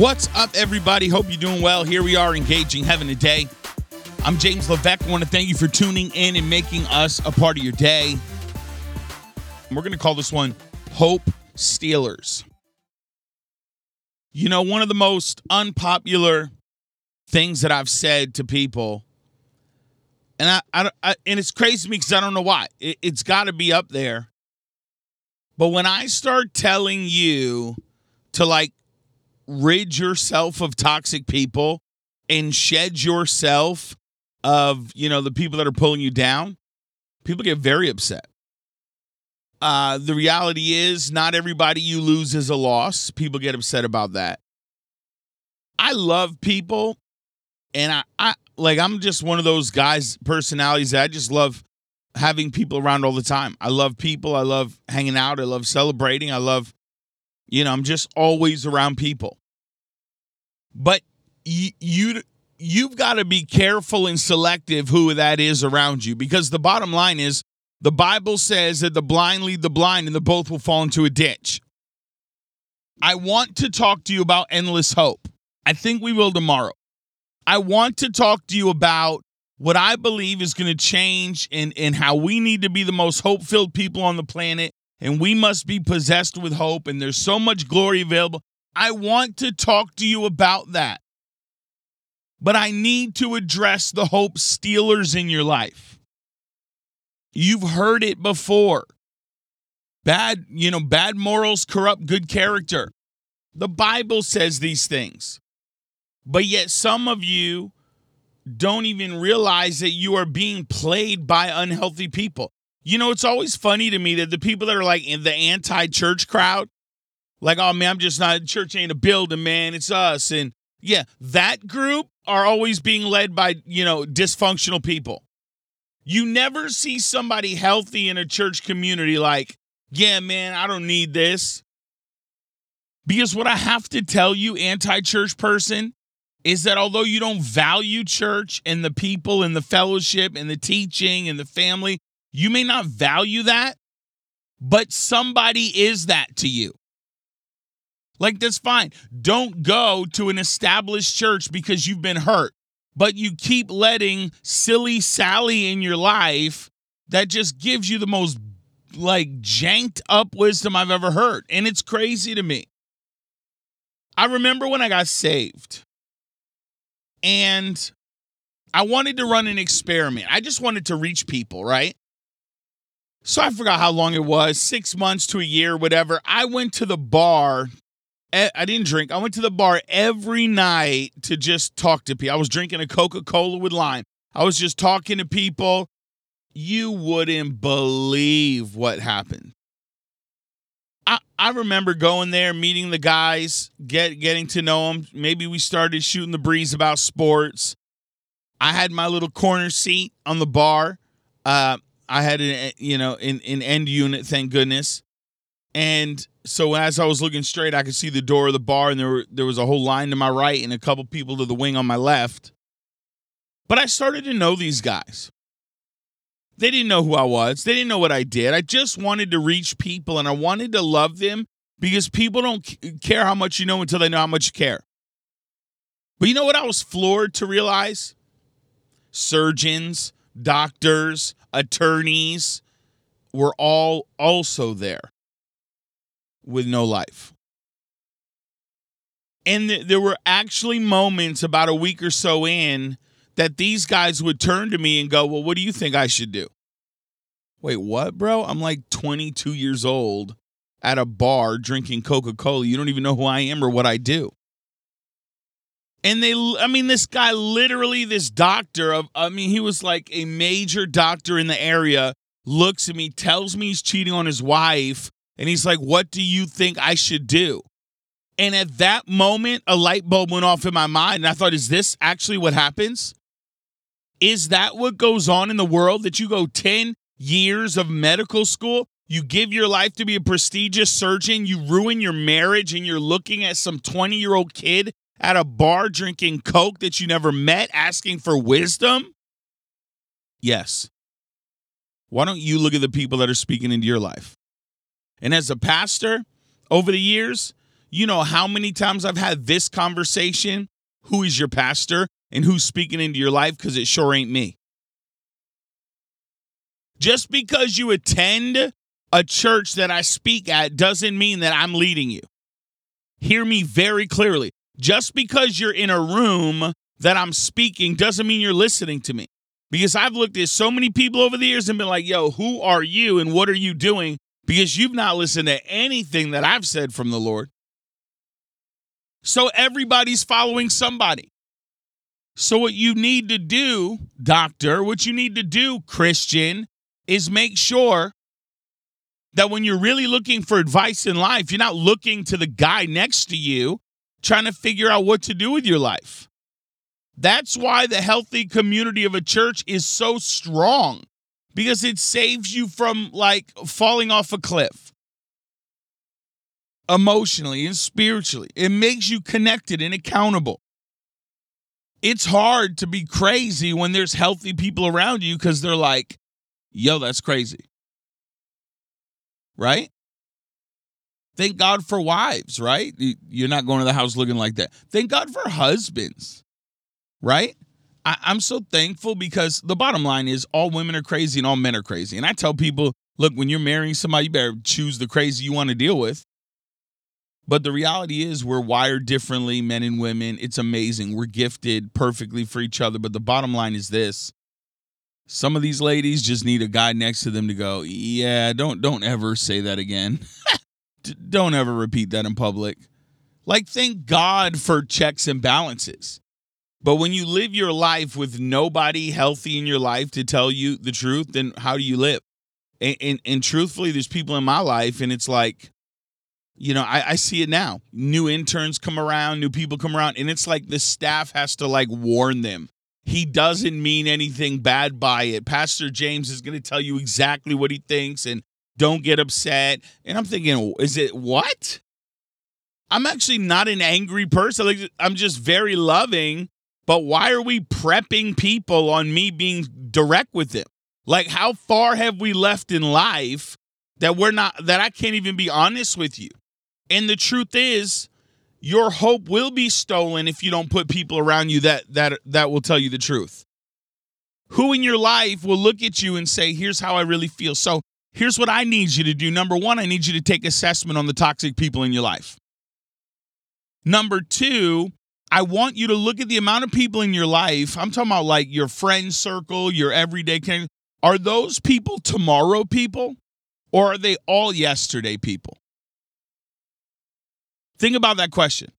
What's up, everybody? Hope you're doing well. Here we are, engaging heaven today. I'm James Levesque. I want to thank you for tuning in and making us a part of your day. We're going to call this one Hope Stealers. You know, one of the most unpopular things that I've said to people, and I, I, I and it's crazy to me because I don't know why. It, it's got to be up there. But when I start telling you to like rid yourself of toxic people and shed yourself of you know the people that are pulling you down people get very upset. Uh the reality is not everybody you lose is a loss. People get upset about that. I love people and i i like i'm just one of those guys personalities that i just love having people around all the time. I love people. I love hanging out. I love celebrating. I love you know i'm just always around people but you, you you've got to be careful and selective who that is around you because the bottom line is the Bible says that the blind lead the blind and the both will fall into a ditch. I want to talk to you about endless hope. I think we will tomorrow. I want to talk to you about what I believe is going to change in, in how we need to be the most hope filled people on the planet. And we must be possessed with hope. And there's so much glory available. I want to talk to you about that. But I need to address the hope stealers in your life. You've heard it before. Bad, you know, bad morals corrupt good character. The Bible says these things. But yet some of you don't even realize that you are being played by unhealthy people. You know, it's always funny to me that the people that are like in the anti church crowd, like, oh man, I'm just not, church ain't a building, man. It's us. And yeah, that group are always being led by, you know, dysfunctional people. You never see somebody healthy in a church community like, yeah, man, I don't need this. Because what I have to tell you, anti church person, is that although you don't value church and the people and the fellowship and the teaching and the family, you may not value that, but somebody is that to you. Like, that's fine. Don't go to an established church because you've been hurt, but you keep letting silly Sally in your life that just gives you the most like janked up wisdom I've ever heard. And it's crazy to me. I remember when I got saved and I wanted to run an experiment. I just wanted to reach people, right? So I forgot how long it was six months to a year, whatever. I went to the bar I didn't drink. I went to the bar every night to just talk to people. I was drinking a Coca Cola with lime. I was just talking to people. You wouldn't believe what happened. I, I remember going there, meeting the guys, get getting to know them. Maybe we started shooting the breeze about sports. I had my little corner seat on the bar. Uh, I had an you know an, an end unit, thank goodness. And so as I was looking straight, I could see the door of the bar, and there were, there was a whole line to my right and a couple people to the wing on my left. But I started to know these guys. They didn't know who I was. They didn't know what I did. I just wanted to reach people, and I wanted to love them because people don't care how much you know until they know how much you care. But you know what? I was floored to realize surgeons, doctors, attorneys were all also there with no life. And th- there were actually moments about a week or so in that these guys would turn to me and go, Well, what do you think I should do? Wait, what, bro? I'm like 22 years old at a bar drinking Coca Cola. You don't even know who I am or what I do. And they, I mean, this guy literally, this doctor of, I mean, he was like a major doctor in the area, looks at me, tells me he's cheating on his wife, and he's like, What do you think I should do? And at that moment, a light bulb went off in my mind. And I thought, Is this actually what happens? Is that what goes on in the world that you go 10 years of medical school? You give your life to be a prestigious surgeon, you ruin your marriage, and you're looking at some 20 year old kid at a bar drinking Coke that you never met asking for wisdom? Yes. Why don't you look at the people that are speaking into your life? And as a pastor, over the years, You know how many times I've had this conversation? Who is your pastor and who's speaking into your life? Because it sure ain't me. Just because you attend a church that I speak at doesn't mean that I'm leading you. Hear me very clearly. Just because you're in a room that I'm speaking doesn't mean you're listening to me. Because I've looked at so many people over the years and been like, yo, who are you and what are you doing? Because you've not listened to anything that I've said from the Lord. So everybody's following somebody. So, what you need to do, doctor, what you need to do, Christian, is make sure that when you're really looking for advice in life, you're not looking to the guy next to you trying to figure out what to do with your life. That's why the healthy community of a church is so strong because it saves you from like falling off a cliff emotionally and spiritually. It makes you connected and accountable. It's hard to be crazy when there's healthy people around you because they're like, yo, that's crazy. Right? Thank God for wives, right? You're not going to the house looking like that. Thank God for husbands right? I, I'm so thankful because the bottom line is all women are crazy and all men are crazy. And I tell people, look, when you're marrying somebody, you better choose the crazy you want to deal with. But the reality is, we're wired differently, men and women. It's amazing. We're gifted perfectly for each other. But the bottom line is this some of these ladies just need a guy next to them to go, yeah, don't don't ever say that again. don't ever repeat that in public. Like, thank God for checks and balances. But when you live your life with nobody healthy in your life to tell you the truth, then how do you live? And, and, and truthfully, there's people in my life, and it's like, you know, I, I see it now. New interns come around, new people come around, and it's like the staff has to like warn them. He doesn't mean anything bad by it. Pastor James is going to tell you exactly what he thinks, and don't get upset. And I'm thinking, is it what? I'm actually not an angry person. Like I'm just very loving but why are we prepping people on me being direct with them? Like, how far have we left in life that we're not, that I can't even be honest with you? And the truth is, your hope will be stolen if you don't put people around you that that that will tell you the truth. Who in your life will look at you and say, "Here's how I really feel." So, here's what I need you to do. Number 1, I need you to take assessment on the toxic people in your life. Number 2, I want you to look at the amount of people in your life. I'm talking about like your friend circle, your everyday connection. Are those people tomorrow people or are they all yesterday people? Think about that question.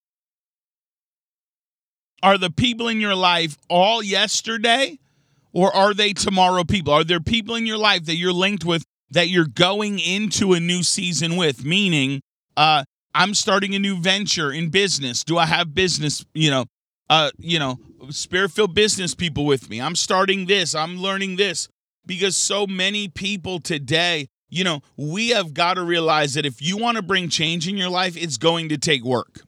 Are the people in your life all yesterday or are they tomorrow people? Are there people in your life that you're linked with that you're going into a new season with? Meaning, uh, I'm starting a new venture in business. Do I have business, you know, uh, you know, spirit-filled business people with me? I'm starting this. I'm learning this because so many people today, you know, we have got to realize that if you want to bring change in your life, it's going to take work.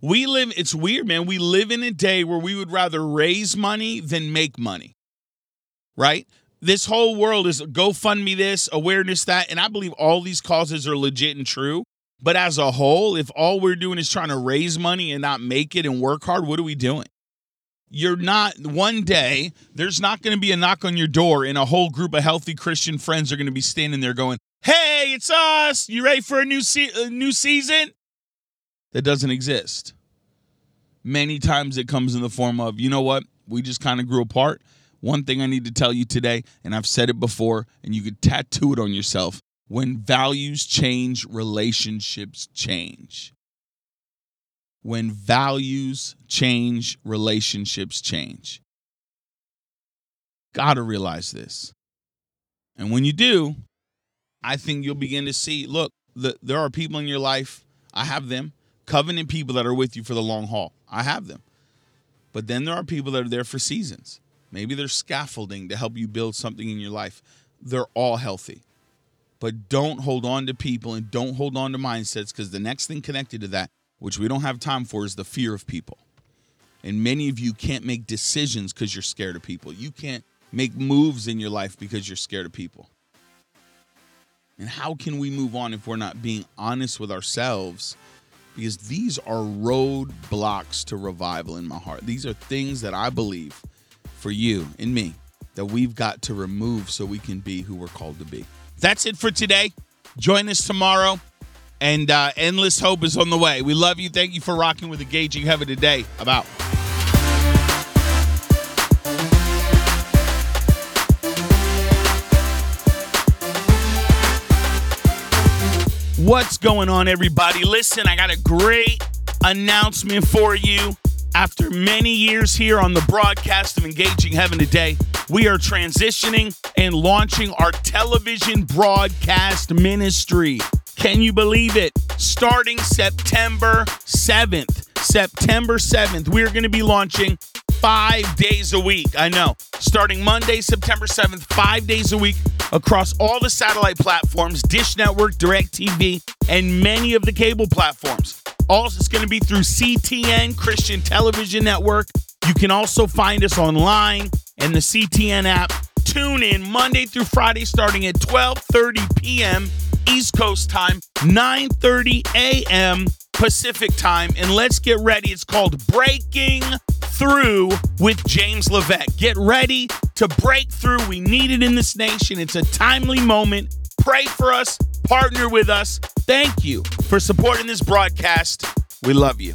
We live, it's weird, man. We live in a day where we would rather raise money than make money, right? this whole world is go fund me this, awareness that. And I believe all these causes are legit and true. But as a whole, if all we're doing is trying to raise money and not make it and work hard, what are we doing? You're not, one day, there's not going to be a knock on your door and a whole group of healthy Christian friends are going to be standing there going, Hey, it's us. You ready for a new, se- a new season? That doesn't exist. Many times it comes in the form of, you know what? We just kind of grew apart one thing I need to tell you today, and I've said it before, and you could tattoo it on yourself when values change, relationships change. When values change, relationships change. Gotta realize this. And when you do, I think you'll begin to see look, the, there are people in your life, I have them, covenant people that are with you for the long haul. I have them. But then there are people that are there for seasons. Maybe they're scaffolding to help you build something in your life. They're all healthy. But don't hold on to people and don't hold on to mindsets because the next thing connected to that, which we don't have time for, is the fear of people. And many of you can't make decisions because you're scared of people. You can't make moves in your life because you're scared of people. And how can we move on if we're not being honest with ourselves? Because these are roadblocks to revival in my heart. These are things that I believe for you and me that we've got to remove so we can be who we're called to be. That's it for today. Join us tomorrow, and uh, Endless Hope is on the way. We love you. Thank you for rocking with Engaging Heaven today. About. What's going on, everybody? Listen, I got a great announcement for you. After many years here on the broadcast of Engaging Heaven today, we are transitioning and launching our television broadcast ministry. Can you believe it? Starting September 7th. September 7th, we're going to be launching five days a week. I know. Starting Monday, September 7th, five days a week across all the satellite platforms Dish Network, DirecTV, and many of the cable platforms. Also, it's going to be through CTN, Christian Television Network. You can also find us online and the CTN app. Tune in Monday through Friday starting at 12:30 p.m. East Coast time, 9:30 a.m. Pacific time, and let's get ready. It's called Breaking Through with James Levesque. Get ready to break through. We need it in this nation. It's a timely moment. Pray for us, partner with us. Thank you for supporting this broadcast. We love you.